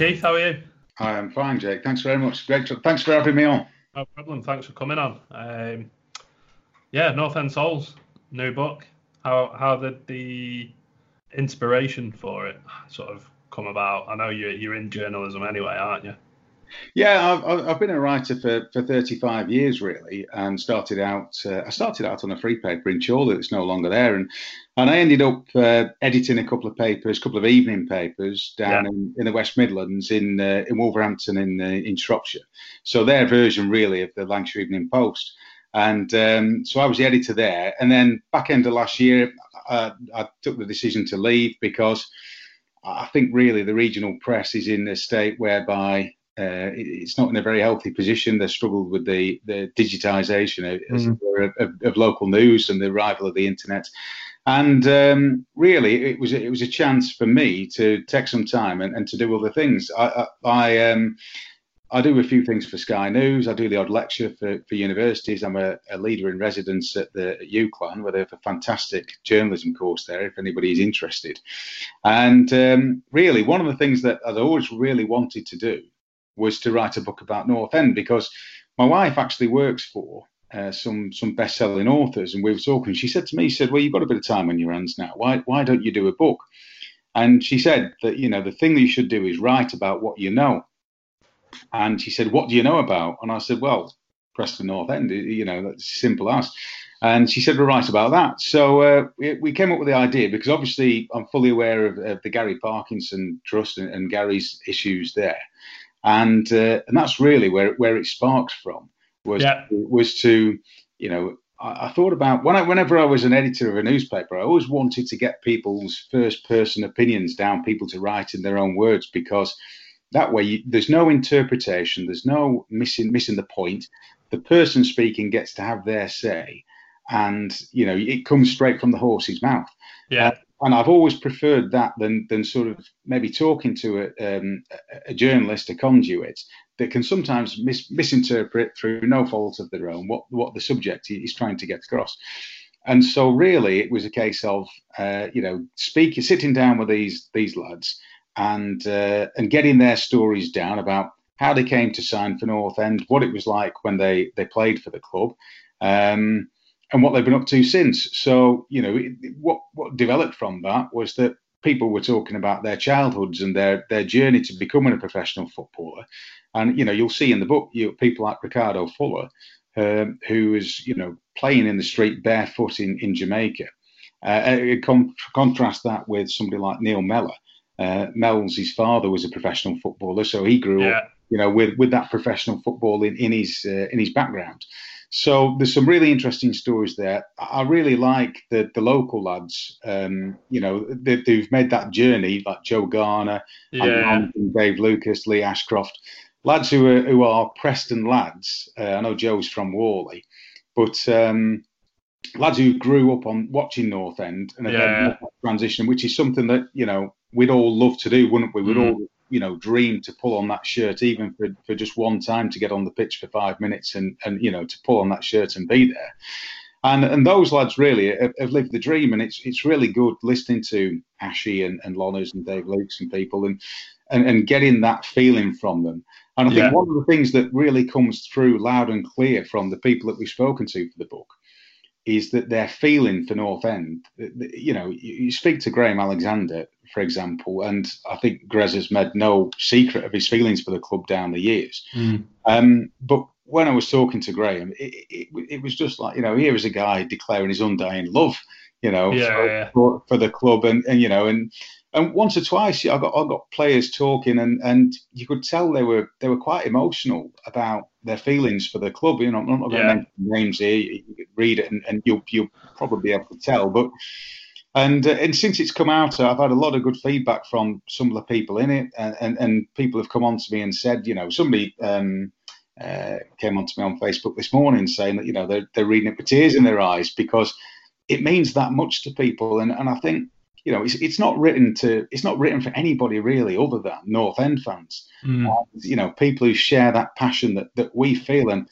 Keith, how are you? Hi, I'm fine, Jake. Thanks very much. Greg, thanks for having me on. No problem. Thanks for coming on. Um, yeah, North End Souls, new book. How how did the inspiration for it sort of come about? I know you're you're in journalism anyway, aren't you? Yeah, I've, I've been a writer for, for 35 years, really, and started out. Uh, I started out on a free paper in Chorley that's no longer there, and and I ended up uh, editing a couple of papers, a couple of evening papers down Yeah. in, in the West Midlands, in uh, in Wolverhampton, in uh, in Shropshire. So their version, really, of the Lancashire Evening Post. And um, so I was the editor there, and then back end of last year, uh, I took the decision to leave because I think really the regional press is in a state whereby uh, it's not in a very healthy position. They've struggled with the, the digitisation of, as it were, of, of, of local news and the arrival of the internet. And um, really, it was it was a chance for me to take some time and, and to do other things. I I, I, um, I do a few things for Sky News. I do the odd lecture for, for universities. I'm a, a leader in residence at the at UCLan, where they have a fantastic journalism course there. If anybody is interested, and um, really, one of the things that I'd always really wanted to do was to write a book about North End because my wife actually works for uh, some some best-selling authors, and we were talking. She said to me, she said, "Well, you've got a bit of time on your hands now. Why why don't you do a book?" And she said that you know the thing that you should do is write about what you know. And she said, "What do you know about?" And I said, "Well, Preston North End. You know, that's simple as." And she said, "We'll write about that." So uh, we, we came up with the idea because obviously I'm fully aware of, of the Gary Parkinson Trust and, and Gary's issues there, and uh, and that's really where where it sparked from was Yeah. was to you know I, I thought about when I, whenever I was an editor of a newspaper, I always wanted to get people's first person opinions down, people to write in their own words because that way you, there's no interpretation, there's no missing missing the point. The person speaking gets to have their say, and you know it comes straight from the horse's mouth Yeah, and I've always preferred that than than sort of maybe talking to a, um, a- journalist, a conduit that can sometimes mis- misinterpret through no fault of their own what what the subject is trying to get across. And so, really, it was a case of uh, you know speaking, sitting down with these these lads, and uh, and getting their stories down about how they came to sign for North End, what it was like when they they played for the club. Um, and what they've been up to since. So, you know, it, what what developed from that was that people were talking about their childhoods and their their journey to becoming a professional footballer. And you know, you'll see in the book you people like Ricardo Fuller, um, who is you know playing in the street barefoot in in Jamaica. Uh, con- contrast that with somebody like Neil Mellor. Uh, Mel's his father was a professional footballer, so he grew up you know, with with that professional football in in his uh, in his background. So there's some really interesting stories there. I really like the the local lads. Um, you know, they, they've made that journey, like Joe Garner, yeah, Dave Lucas, Lee Ashcroft, lads who are who are Preston lads. Uh, I know Joe's from Worley, but um, lads who grew up on watching North End and have Yeah. transition, which is something that you know we'd all love to do, wouldn't we? We'd Mm. all you know dream to pull on that shirt, even for, for just one time to get on the pitch for five minutes and and you know to pull on that shirt and be there. And and those lads really have, have lived the dream, and it's it's really good listening to Ashy and, and Lonners and Dave Lukes and people and, and and getting that feeling from them. And I think Yeah. one of the things that really comes through loud and clear from the people that we've spoken to for the book is that their feeling for North End. You know, you you speak to Graham Alexander, for example, and I think Grez has made no secret of his feelings for the club down the years. Mm. Um, but when I was talking to Graham, it, it, it was just like, you know, here was a guy declaring his undying love, you know, Yeah, for, yeah. For, for the club and, and, you know, and, and once or twice, I got I got players talking, and, and you could tell they were they were quite emotional about their feelings for the club. You know, I'm not going to mention names here. You, you read it, and, and you'll you'll probably be able to tell. But and uh, and since it's come out, I've had a lot of good feedback from some of the people in it, and and, and people have come on to me and said, you know, somebody. Um, uh, came on to me on Facebook this morning saying that you know they're, they're reading it with tears in their eyes because it means that much to people and, and I think you know, it's, it's not written to it's not written for anybody really other than North End fans. Mm. You know, people who share that passion that that we feel. And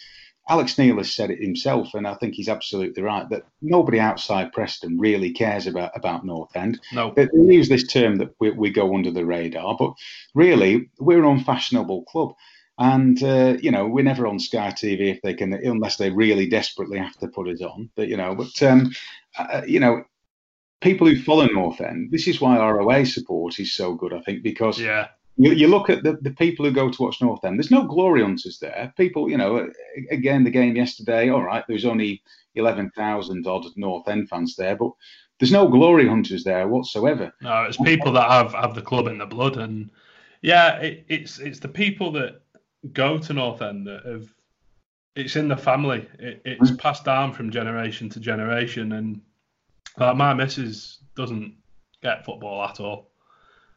Alex Neil has said it himself, and I think he's absolutely right that nobody outside Preston really cares about about North End. No, they, they use this term that we, we go under the radar, but really we're an unfashionable club. And uh, you know we're never on Sky TV if they can, unless they really desperately have to put it on. But you know, but um, uh, you know, people who follow North End, this is why ROA support is so good, I think, because yeah. You, you look at the, the people who go to watch North End, there's no glory hunters there. People, you know, again, the game yesterday, all right, there was only 11,000 odd North End fans there, but there's no glory hunters there whatsoever. No, it's people that have, have the club in the blood. And yeah, it, it's it's the people that go to North End that have, it's in the family. It, it's mm. passed down from generation to generation. And like my missus doesn't get football at all,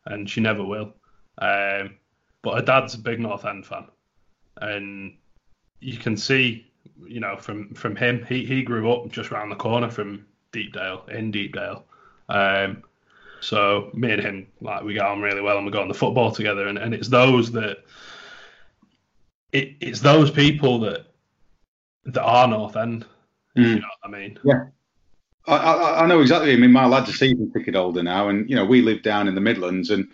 and she never will. Um, but her dad's a big North End fan, and you can see, you know, from from him, he he grew up just around the corner from Deepdale in Deepdale. Um, so me and him, like, we get on really well, and we go on the football together, and, and it's those that it, it's those people that that are North End. Mm. You know what I mean? Yeah. I, I, I, know exactly. I mean, my lad's a season ticket holder now, and you know we live down in the Midlands, and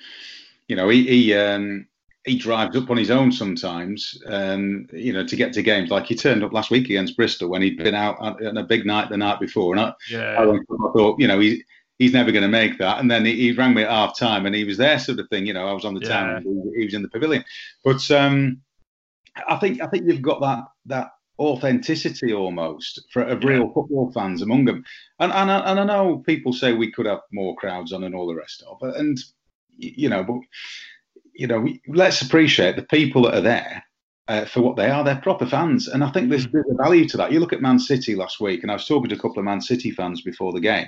you know he he, um, he drives up on his own sometimes, and you know to get to games. Like he turned up last week against Bristol when he'd been out on a big night the night before, and I, yeah. I, thought you know he he's never going to make that. And then he, he, rang me at half time, and he was there, sort of thing. You know, I was on the yeah. town, he, he, was in the pavilion. But um, I think I think you've got that that authenticity almost for of real football fans among them. And and I, and I know people say we could have more crowds on and all the rest of it, and you know, but you know, we, let's appreciate the people that are there. Uh, for what they are, they're proper fans, and I think there's, mm. there's a value to that. You look at Man City last week, and I was talking to a couple of Man City fans before the game.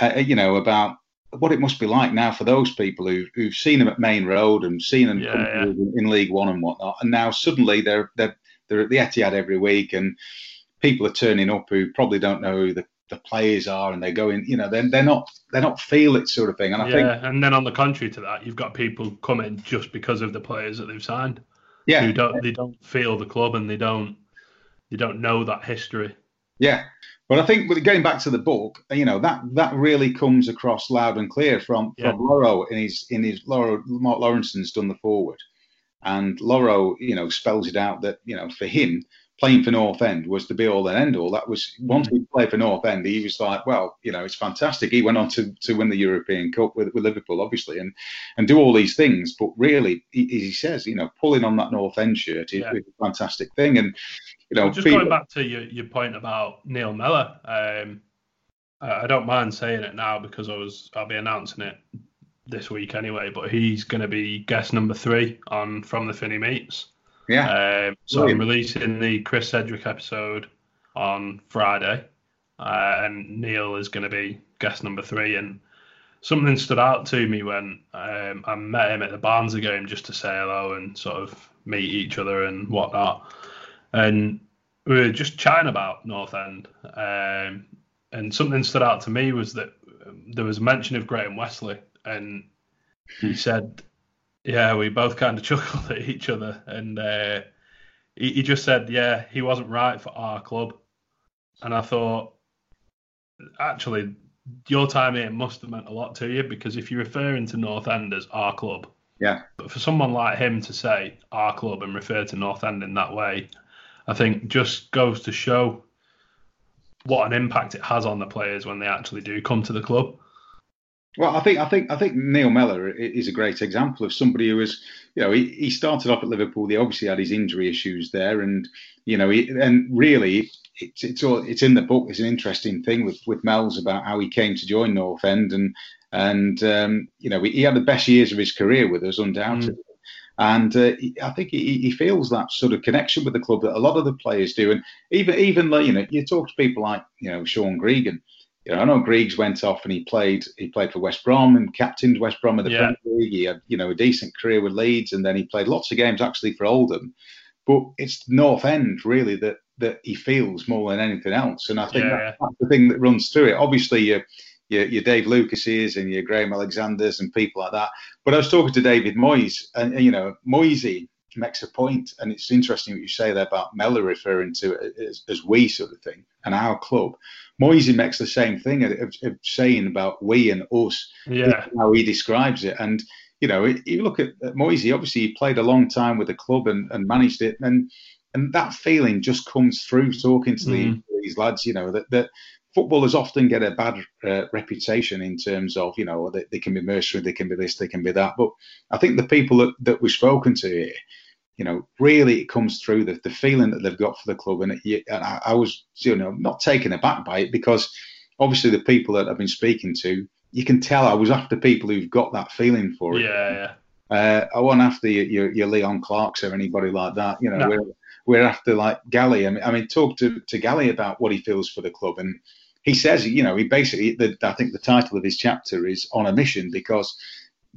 Uh, you know about what it must be like now for those people who, who've seen them at Maine Road and seen them yeah, yeah. In, in League One and whatnot, and now suddenly they're they're they're at the Etihad every week, and people are turning up who probably don't know who the, the players are, and they're going, you know, they're, they're not they're not feel it sort of thing. And I yeah, think, and then on the contrary to that, you've got people coming just because of the players that they've signed. Yeah, who don't they don't feel the club and they don't they don't know that history. Yeah, but I think going back to the book, you know that that really comes across loud and clear from from yeah. Lawro in his in his Lawro Mark Lawrenson's done the forward. And Lawro, you know, spells it out that, you know, for him, playing for North End was the be all and end all. That was once he played for North End, he was like, well, you know, it's fantastic. He went on to, to win the European Cup with, with Liverpool, obviously, and and do all these things. But really, he, he says, you know, pulling on that North End shirt is, yeah. is a fantastic thing. And you know, just people, going back to your, your point about Neil Mellor, um, I don't mind saying it now because I was I'll be announcing it this week anyway, but he's going to be guest number three on From the Finney Meets. Yeah. Um, so Brilliant. I'm releasing the Chris Sedgwick episode on Friday, uh, and Neil is going to be guest number three. And something stood out to me when um, I met him at the Barnsley game just to say hello and sort of meet each other and whatnot. And we were just chatting about North End. Um, and something stood out to me was that there was a mention of Graham Westley, and he said, "Yeah, we both kind of chuckled at each other." And uh, he, he just said, "Yeah, he wasn't right for our club." And I thought, actually, your time here must have meant a lot to you because if you're referring to North End as our club, yeah. But for someone like him to say our club and refer to North End in that way, I think just goes to show what an impact it has on the players when they actually do come to the club. Well, I think I think I think Neil Mellor is a great example of somebody who was, you know, he, he started off at Liverpool. He obviously had his injury issues there, and you know, he, and really, it's it's all it's in the book. It's an interesting thing with with Mel's about how he came to join North End, and and um, you know he had the best years of his career with us, undoubtedly. Mm. And uh, I think he, he, feels that sort of connection with the club that a lot of the players do. And even even you know, you talk to people like you know Sean Gregan. You know, I know Griggs went off and he played he played for West Brom and captained West Brom in the yeah. Premier League. He had you know a decent career with Leeds, and then he played lots of games actually for Oldham. But it's North End really that that he feels more than anything else, and I think yeah. that's the thing that runs through it. Obviously, you your, your Dave Lucases and your Graham Alexanders and people like that. But I was talking to David Moyes, and you know, Moisey makes a point, and it's interesting what you say there about Mellor referring to it as, as we sort of thing and our club. Moisey makes the same thing of, of saying about we and us, yeah. how he describes it. And you know, you look at, at Moisey, obviously he played a long time with the club and, and managed it, and and that feeling just comes through talking to mm. the, these lads. You know that that footballers often get a bad uh, reputation in terms of, you know, they, they, can be mercenary, they can be this, they can be that. But I think the people that, that we've spoken to here, you know, really it comes through the, the feeling that they've got for the club. And, it, and I, I, was, you know, not taken aback by it because obviously the people that I've been speaking to, you can tell I was after people who've got that feeling for it. Yeah, yeah. Uh, I wasn't after your, your, your, Leon Clarkes or anybody like that. You know, no. we're, we're after like Gally. I mean, I mean, talk to, to Gally about what he feels for the club. And he says, you know, he basically, the, I think the title of his chapter is On a Mission because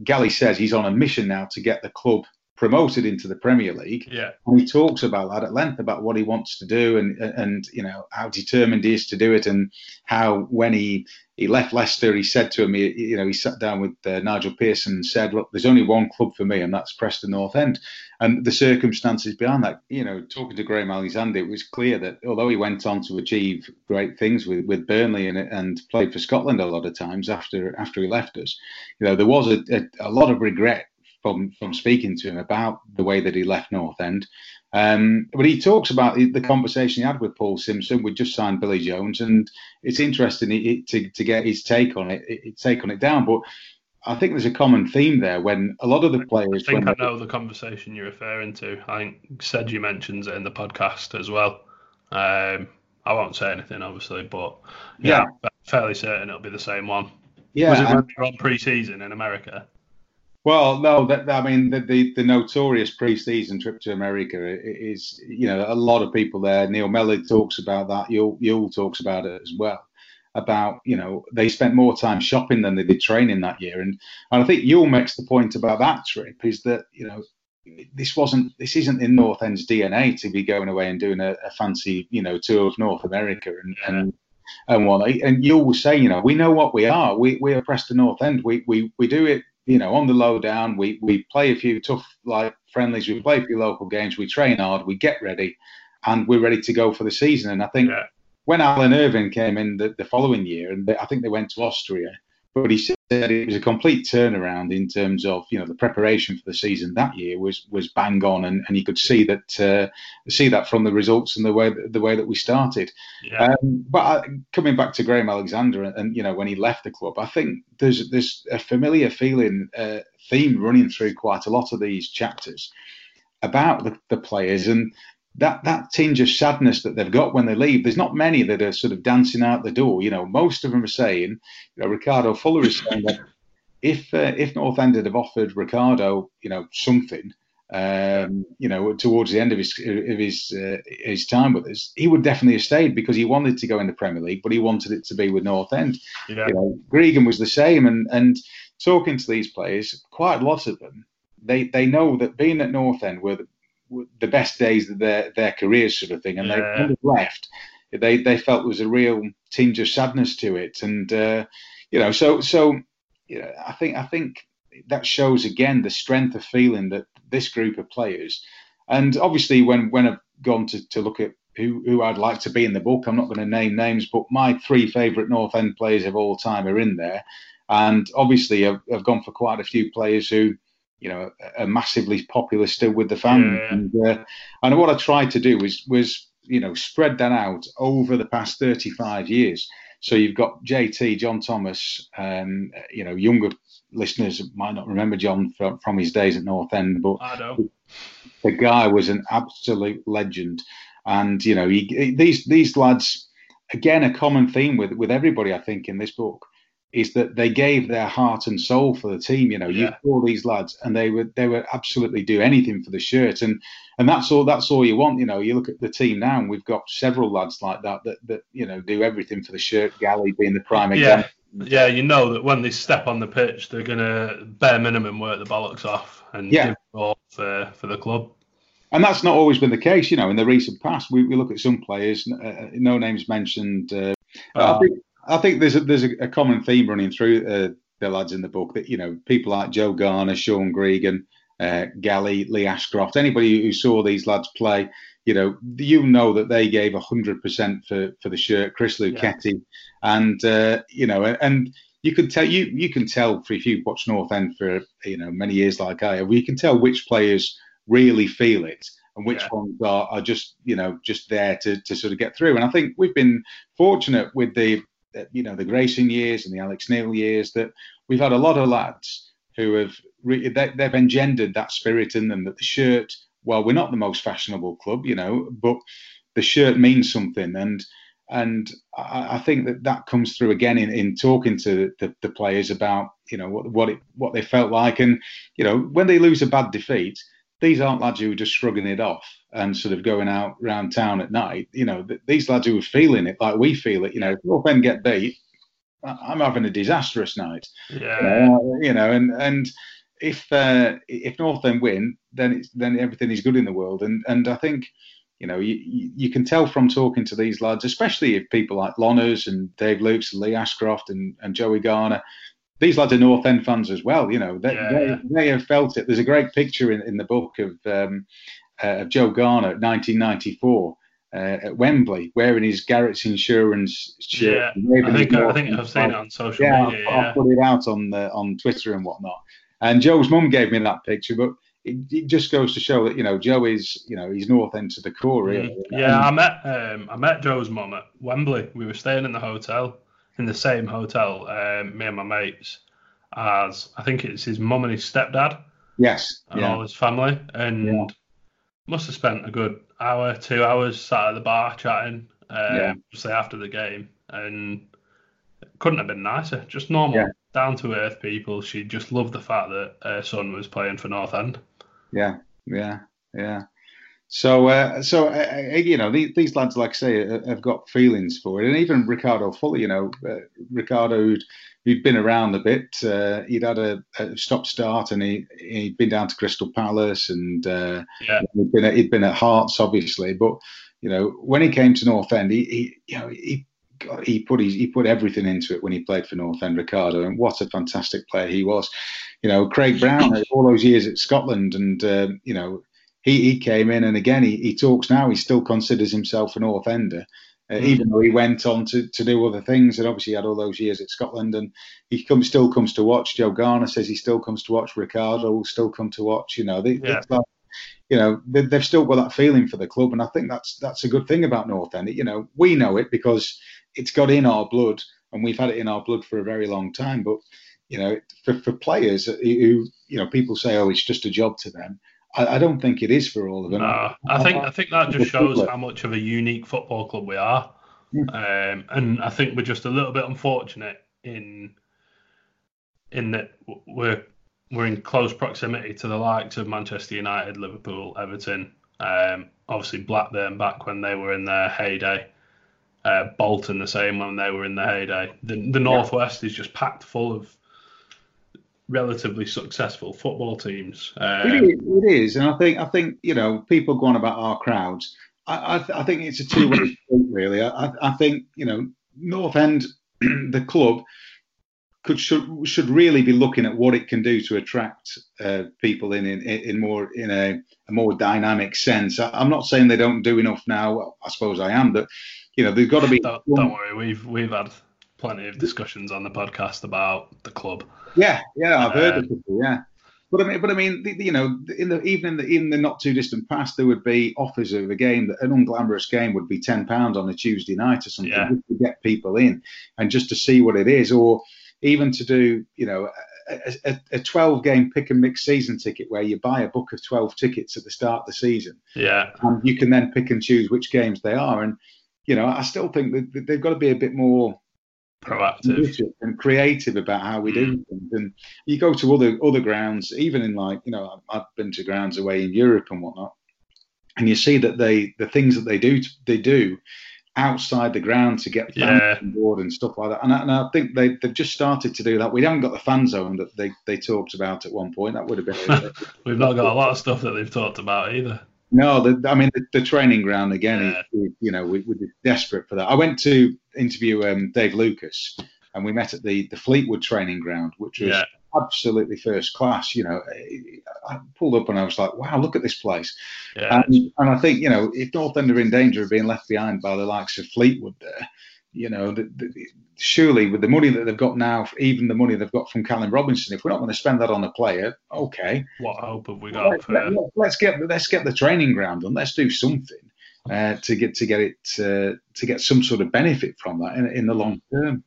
Gally says he's on a mission now to get the club promoted into the Premier League. Yeah. And he talks about that at length about what he wants to do and and you know how determined he is to do it and how when he he left Leicester he said to him he, you know he sat down with uh, Nigel Pearson and said look there's only one club for me and that's Preston North End and the circumstances behind that you know talking to Graham Alexander it was clear that although he went on to achieve great things with, with Burnley and and played for Scotland a lot of times after after he left us you know there was a, a, a lot of regret from from speaking to him about the way that he left North End. Um, but he talks about the conversation he had with Paul Simpson. We just signed Billy Jones, and it's interesting to, to get his take on it, take on it down. But I think there's a common theme there when a lot of the players. I think I know the conversation you're referring to. I think Sedgy mentions it in the podcast as well. Um, I won't say anything, obviously, but yeah, yeah. fairly certain it'll be the same one. Yeah, was it when on pre-season in America? Well, no, that, I mean the, the, the notorious pre-season trip to America is, you know, a lot of people there. Neil Mellor talks about that. Youl, Youl talks about it as well. About you know they spent more time shopping than they did training that year, and and I think Youl makes the point about that trip is that you know this wasn't this isn't in North End's DNA to be going away and doing a, a fancy you know tour of North America and yeah. and and what and you will say you know we know what we are we we are Preston North End we we we do it you know, on the low down, we we play a few tough like friendlies, we play a few local games, we train hard, we get ready, and we're ready to go for the season. And I think yeah. when Alan Irvine came in the, the following year, and they, I think they went to Austria, but he said it was a complete turnaround in terms of you know the preparation for the season that year was was bang on, and, and you could see that uh, see that from the results and the way that, the way that we started. Yeah. Um, but I, coming back to Graham Alexander, and, and, you know when he left the club, I think there's there's a familiar feeling uh, theme running through quite a lot of these chapters about the, the players and that that tinge of sadness that they've got when they leave. There's not many that are sort of dancing out the door. You know, most of them are saying, you know, Ricardo Fuller is saying that if uh, if North End had have offered Ricardo, you know, something, um, you know, towards the end of his of his uh, his time with us, he would definitely have stayed because he wanted to go in the Premier League, but he wanted it to be with North End. Yeah. You know, Gregan was the same, and and talking to these players, quite a lot of them, they they know that being at North End were the, the best days of their their careers, sort of thing, and yeah. they kind of left. They they felt there was a real tinge of sadness to it, and uh, you know, so so you know, I think I think that shows again the strength of feeling that this group of players, and obviously when when I've gone to, to look at who, who I'd like to be in the book, I'm not going to name names, but my three favourite North End players of all time are in there, and obviously I've, I've gone for quite a few players who you know, are massively popular still with the fans. Yeah. And, uh, and what I tried to do was was you know spread that out over the past 35 years. So you've got JT, John Thomas, um, you know, younger listeners might not remember John from, from his days at North End, but the guy was an absolute legend. And you know, he, these these lads, again, a common theme with with everybody, I think, in this book is that they gave their heart and soul for the team. You know, Yeah. you saw these lads, and they would they would absolutely do anything for the shirt, and and that's all that's all you want. You know, you look at the team now, and we've got several lads like that that that you know do everything for the shirt. Galley being the prime Yeah, example. yeah, you know that when they step on the pitch, they're gonna bare minimum work the bollocks off and Yeah. give all for for the club. And that's not always been the case, you know. In the recent past, we, we look at some players, uh, no names mentioned. Uh, I Uh, think I think there's a, there's a, common theme running through uh, the lads in the book that you know people like Joe Garner, Sean Gregan, uh, Galley, Lee Ashcroft, anybody who saw these lads play, you know, you know that they gave hundred percent for for the shirt. Chris Lucketti, and uh, you know, and you can tell you you can tell if you've watched North End for you know many years like I have, you can tell which players really feel it and which Yeah. ones are, are just you know just there to, to sort of get through and i think we've been fortunate with the you know the grayson years and the alex neil years that we've had a lot of lads who have re- they, they've engendered that spirit in them that the shirt well we're not the most fashionable club you know but the shirt means something. And and I, I think that that comes through again in, in talking to the, the players about you know what what it what they felt like. And you know when they lose a bad defeat these aren't lads who are just shrugging it off and sort of going out round town at night. You know, th- these lads who are feeling it like we feel it. You know, if North End get beat, I'm having a disastrous night. yeah, Uh, you know, and and if uh, if North End win, then it's then everything is good in the world. And and I think. You know, you, you you can tell from talking to these lads, especially if people like Lonners and Dave Lukes and Lee Ashcroft and, and Joey Garner, these lads are North End fans as well. You know, they, Yeah, they, yeah. they have felt it. There's a great picture in, in the book of um, uh, of Joe Garner 1994 uh, at Wembley wearing his Garrett's Insurance shirt. yeah. I think I think I've seen it on social Yeah, media. I'll, I'll put it out on the, on Twitter and whatnot. And Joe's mum gave me that picture, but it, it just goes to show that you know Joe is you know he's North End to the core really. Mm, yeah. I met um, I met Joe's mum at Wembley. We were staying in the hotel, in the same hotel, um, me and my mates, as I think it's his mum and his stepdad. yes, and yeah, all his family, and Yeah. must have spent a good hour, two hours sat at the bar chatting, um, Yeah. just after the game, and couldn't have been nicer. Just normal, Yeah. down to earth people. She just loved the fact that her son was playing for North End. yeah, yeah, yeah. So, uh, so uh, uh, you know, these, these lads, like I say, uh, have got feelings for it, and even Ricardo Fuller, you know, uh, Ricardo, who'd, who'd been around a bit, uh, he'd had a, a stop start, and he he'd been down to Crystal Palace, and uh, Yeah, he'd been at, he'd been at Hearts, obviously, but you know, when he came to North End, he, he you know, he God, he put his, he put everything into it when he played for North End, Ricardo, and what a fantastic player he was. You know, Craig Brown, all those years at Scotland, and um, you know, he, he came in, and again, he, he talks now. He still considers himself a North Ender, uh, Mm. even though he went on to, to do other things, and obviously he had all those years at Scotland, and he comes still comes to watch. Joe Garner says he still comes to watch. Ricardo will still come to watch. You know, they, yeah. like, you know they, they've still got that feeling for the club, and I think that's that's a good thing about North End. You know, we know it because it's got in our blood, and we've had it in our blood for a very long time. But you know, for, for players who you know, people say, "Oh, it's just a job to them." I, I don't think it is for all of them. no, I think I think that just shows how much of a unique football club we are, um, and I think we're just a little bit unfortunate in in that we're we're in close proximity to the likes of Manchester United, Liverpool, Everton, um, obviously Blackburn back when they were in their heyday, uh, Bolton the same when they were in their heyday. The the northwest is just packed full of relatively successful football teams. Um, is, it is, and I think I think you know people go on about our crowds. I I, th- I think it's a two way street really. I, I think you know North End, the club, could should should really be looking at what it can do to attract uh, people in, in in more in a, a more dynamic sense. I, I'm not saying they don't do enough now. I suppose I am, but you know there's got to be. Don't, don't worry, we've we've had plenty of discussions on the podcast about the club. Yeah, yeah, I've heard Uh, of it. Yeah, but I mean, but I mean, the, the- you know, in the even in the in the not too distant past, there would be offers of a game that an unglamorous game would be ten pounds on a Tuesday night or something Yeah. to get people in and just to see what it is, or even to do, you know. A, a, a 12 game pick and mix season ticket where you buy a book of 12 tickets at the start of the season Yeah, and you can then pick and choose which games they are. And you know, I still think that they've got to be a bit more proactive and creative about how we do mm. things. And you go to other other grounds, even in like you know, I've been to grounds away in Europe and whatnot, and you see that they the things that they do they do outside the ground to get fans yeah. on board and stuff like that. And I, and I, think they they've just started to do that. We haven't got the fan zone that they they talked about at one point. That would have been. We've not got a lot of stuff that they've talked about either. No, the, I mean the, the, training ground again. Yeah. Is, you know, we, we're desperate for that. I went to interview um, Dave Lucas, and we met at the the Fleetwood training ground, which was yeah. absolutely first class. You know, I pulled up and I was like, wow, look at this place. Yeah. And, and I think you know, if North End are in danger of being left behind by the likes of Fleetwood, there, you know, the, the, surely with the money that they've got now, even the money they've got from Callum Robinson, if we're not going to spend that on a player, okay. What hope have we got? Let's, for... let, us get let's get the training ground and let's do something uh, to get to get it uh, to get some sort of benefit from that in, in the long term.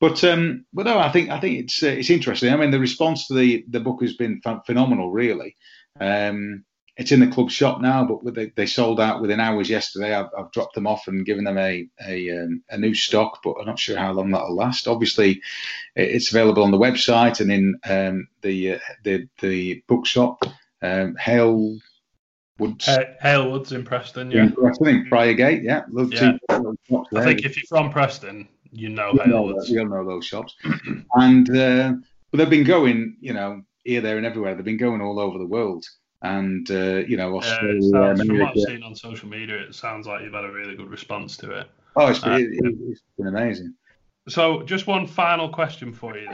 But um, but no, I think I think it's uh, it's interesting. I mean, the response to the the book has been phenomenal, really. Um, it's in the club shop now, but they, they sold out within hours yesterday. I've, I've, dropped them off and given them a a, um, a, new stock, but I'm not sure how long that'll last. Obviously, it's available on the website and in um, the, uh, the the bookshop. Um, Hale Woods. Halewoods in Preston, yeah. In Preston, in Friargate, yeah. yeah. I think if you're from Preston, you know you'll Halewoods. You'll know those shops. and uh, but they've been going, you know, here, there, and everywhere. They've been going all over the world and uh, you know Australia. Yeah, sounds, from what I've seen on social media, it sounds like you've had a really good response to it. Oh, it's been, uh, it, has been amazing. So, just one final question for you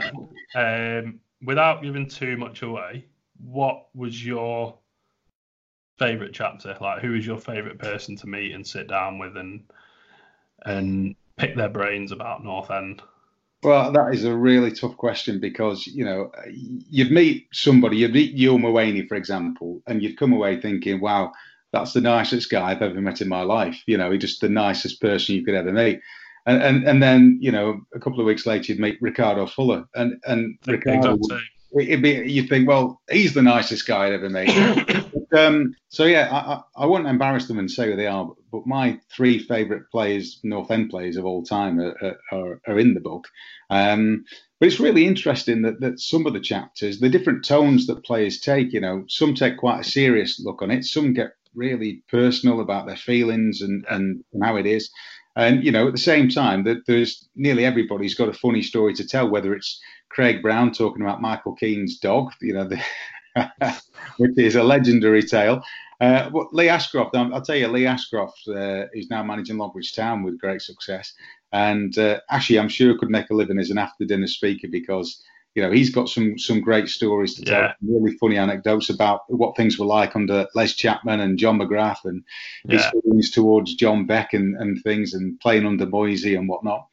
then. Um, without giving too much away, what was your favorite chapter? Like, who was your favorite person to meet and sit down with and and pick their brains about North End? Well, that is a really tough question because you know you'd meet somebody, you'd meet Youl Mawene, for example, and you'd come away thinking, "Wow, that's the nicest guy I've ever met in my life." You know, he's just the nicest person you could ever meet. And and, and then you know a couple of weeks later you'd meet Ricardo Fuller, and and Ricardo, it'd be you'd think, well, he's the nicest guy I'd ever met. um, so yeah, I, I, won't embarrass them and say who they are, but my three favourite players, North End players of all time, are, are, are in the book. Um, but it's really interesting that, that some of the chapters, the different tones that players take, you know, some take quite a serious look on it, some get really personal about their feelings and, and how it is. And you know, at the same time, that there's nearly everybody's got a funny story to tell, whether it's Craig Brown talking about Michael Keane's dog, you know, the, which is a legendary tale. Uh, Lee Ashcroft, I'll tell you, Lee Ashcroft uh, is now managing Longridge Town with great success. And uh, actually, I'm sure could make a living as an after dinner speaker because you know he's got some some great stories to tell, yeah. really funny anecdotes about what things were like under Les Chapman and John McGrath and his yeah. feelings towards John Beck and, and things and playing under Boise and whatnot.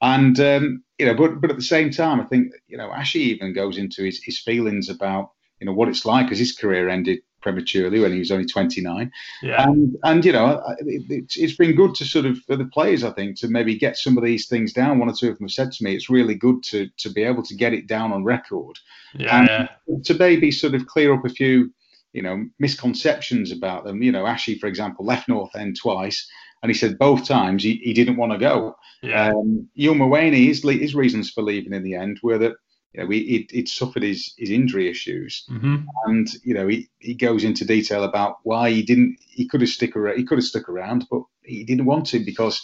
And um, you know, but but at the same time, I think you know Ashy even goes into his, his feelings about you know what it's like as his career ended prematurely when he was only 29. Yeah. And, and you know, it, it's been good to sort of, for the players, I think, to maybe get some of these things down. One or two of them have said to me, it's really good to, to be able to get it down on record. Yeah. And to maybe sort of clear up a few, you know, misconceptions about them. You know, Ashy, for example, left North End twice. And he said both times he, he didn't want to go. Yeah. Um, Youl Mawene, his, his reasons for leaving in the end were that you know, he, he'd, suffered his, his injury issues, mm-hmm. and you know, he, he goes into detail about why he didn't. He could have stick around. He could have stuck around, but he didn't want to because,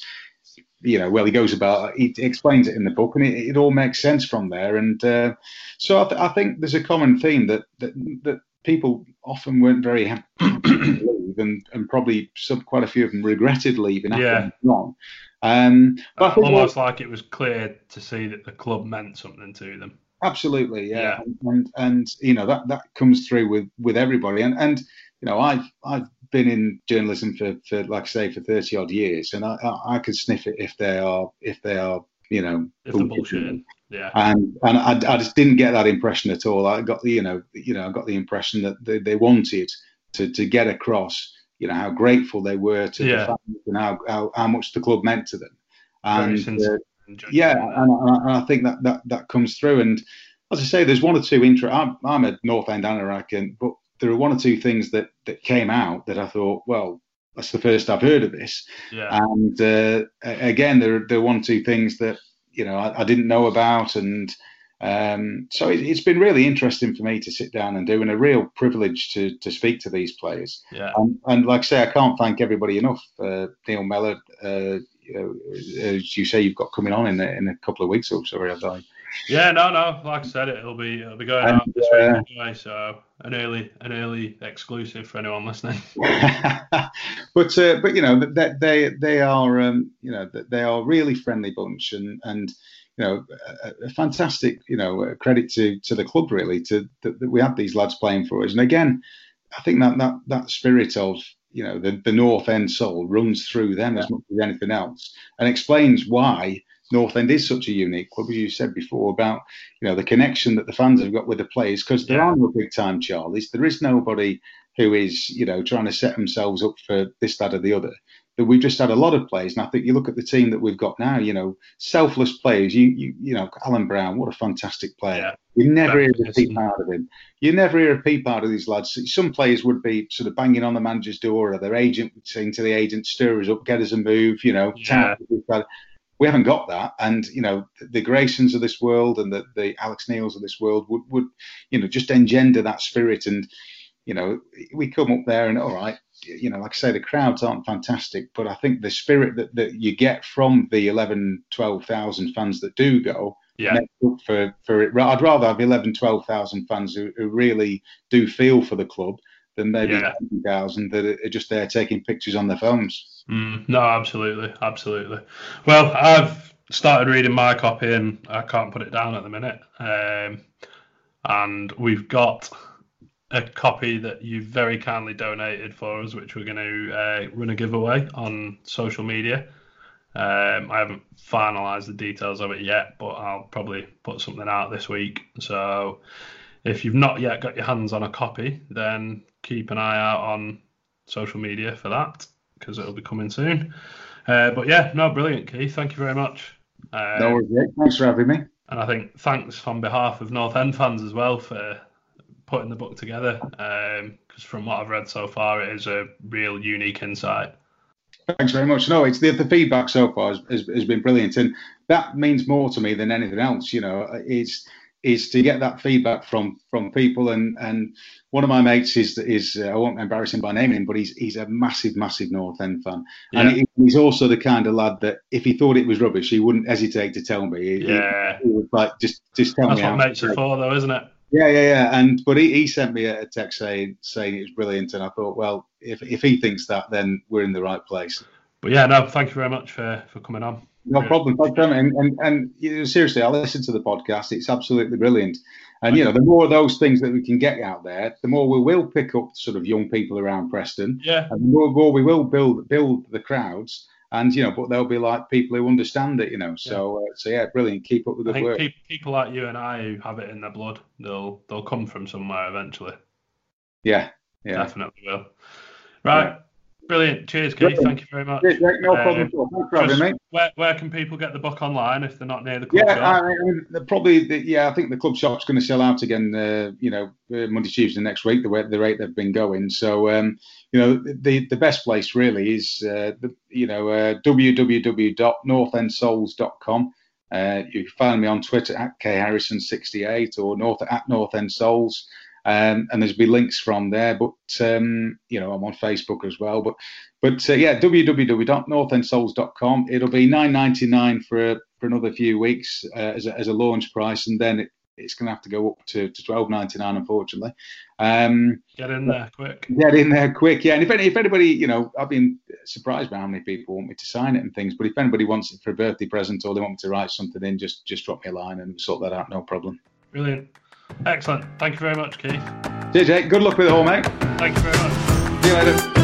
you know, well, he goes about. He explains it in the book, and it, it all makes sense from there. And uh, so I, th- I, think there's a common theme that that, that people often weren't very happy to leave, and, and probably some quite a few of them regretted leaving after yeah. long. Um, but almost like it was clear to see that the club meant something to them. Absolutely, yeah. yeah. And, and you know that that comes through with with everybody. And and you know I've I've been in journalism for, for like I say for thirty odd years, and I, I, I could sniff it if they are if they are you know bullshit. Yeah. And and I, I just didn't get that impression at all. I got the you know you know I got the impression that they, they wanted to to get across you know how grateful they were to yeah. the fans and how, how how much the club meant to them. And uh, yeah, and, and, I think that, that that comes through. And as I say, there's one or two intro. I'm, I'm a North End Anorak, and but there are one or two things that that came out that I thought, well, that's the first I've heard of this. Yeah. And uh, again, there there are one or two things that you know I, I didn't know about, and um, so it, has been really interesting for me to sit down and do, and a real privilege to to speak to these players. Yeah. And, and like I say, I can't thank everybody enough. Uh, Neil Mellor, uh, as you say, you've got coming on in in a couple of weeks or so. Have I? Yeah, no, no. Like I said, it'll be it'll be going and, out this uh, week anyway. So an early an early exclusive for anyone listening. but uh, but you know they they they are um, you know they are really friendly bunch and and you know a, a fantastic you know credit to to the club really to that we have these lads playing for us and again I think that that that spirit of you know the the North End soul runs through them yeah. as much as anything else and explains why North End is such a unique club, as you said before, about you know the connection that the fans have got with the players. Because there yeah. are no big time Charlies. There is nobody who is you know trying to set themselves up for this, that, or the other. But we've just had a lot of players, and I think you look at the team that we've got now. You know, selfless players. You you you know, Alan Browne, what a fantastic player. Yeah. You never hear a peep out of him. You never hear a peep out of these lads. Some players would be sort of banging on the manager's door, or their agent would saying to the agent, "Stir us up, get us a move." You know, yeah we haven't got that. And you know, the Graysons of this world and the, the Alex Neils of this world would, would, you know, just engender that spirit. And you know, we come up there and all right, you know, like I say, the crowds aren't fantastic, but I think the spirit that, that you get from the 11, 12,000 fans that do go. Yeah. For, for it, I'd rather have 11, 12,000 fans who, who really do feel for the club than maybe yeah. 20,000 that are just there taking pictures on their phones. Mm, no, absolutely, absolutely. Well, I've started reading my copy and I can't put it down at the minute. Um, and we've got a copy that you've very kindly donated for us, which we're going to uh, run a giveaway on social media. Um, I haven't finalised the details of it yet, but I'll probably put something out this week. So if you've not yet got your hands on a copy, then keep an eye out on social media for that because it'll be coming soon. Uh, but yeah, no, brilliant, Keith. Thank you very much. No worries, Thanks for having me. And I think thanks on behalf of North End fans as well for putting the book together. Because um, from what I've read so far, it is a real unique insight. Thanks very much. No, it's the, the feedback so far has, has, has, been brilliant, and that means more to me than anything else. You know, it's is to get that feedback from from people and and one of my mates is is uh, I won't embarrass him by naming him, but he's he's a massive massive North End fan, yeah. and he, he's also the kind of lad that if he thought it was rubbish, he wouldn't hesitate to tell me. He, yeah, he, he would like just just tell That's me. That's what mates are for, though, isn't it? Yeah, yeah, yeah. And but he, he sent me a text saying saying it was brilliant, and I thought, well, if if he thinks that, then we're in the right place. But yeah, no, thank you very much for for coming on. No problem. And, and, and you know, seriously, I listen to the podcast. It's absolutely brilliant. And, you know, the more of those things that we can get out there, the more we will pick up sort of young people around Preston. Yeah. And the more, more we will build build the crowds. And, you know, but they'll be like people who understand it, you know. So, yeah. Uh, so yeah, brilliant. Keep up with the work. Pe- people like you and I who have it in their blood, they'll they'll come from somewhere eventually. Yeah. Yeah. Definitely will. Right. Yeah. Brilliant. Cheers, Keith. Thank you very much. no problem Thanks for having me. Where, where can people get the book online if they're not near the club yeah, shop? I mean, probably. The, yeah, I think the club shop's going to sell out again. Uh, you know, uh, Monday, Tuesday next week. The way the rate they've been going. So, um, you know, the the best place really is uh, the you know uh, www.northendsouls.com. Uh, you can find me on Twitter at kharrison68 or north at North End Souls. Um, and there's be links from there. But um, you know, I'm on Facebook as well. But but uh, yeah, www.northendsouls.com. It'll be 9.99 for for another few weeks uh, as, a, as a launch price, and then it, it's going to have to go up to, to 12.99, unfortunately. Um, get in there quick. Get in there quick, yeah. And if any, if anybody, you know, I've been surprised by how many people want me to sign it and things. But if anybody wants it for a birthday present or they want me to write something in, just just drop me a line and sort that out. No problem. Brilliant. Excellent. Thank you very much, Keith. JJ, good luck with it all, mate. Thank you very much. See you later.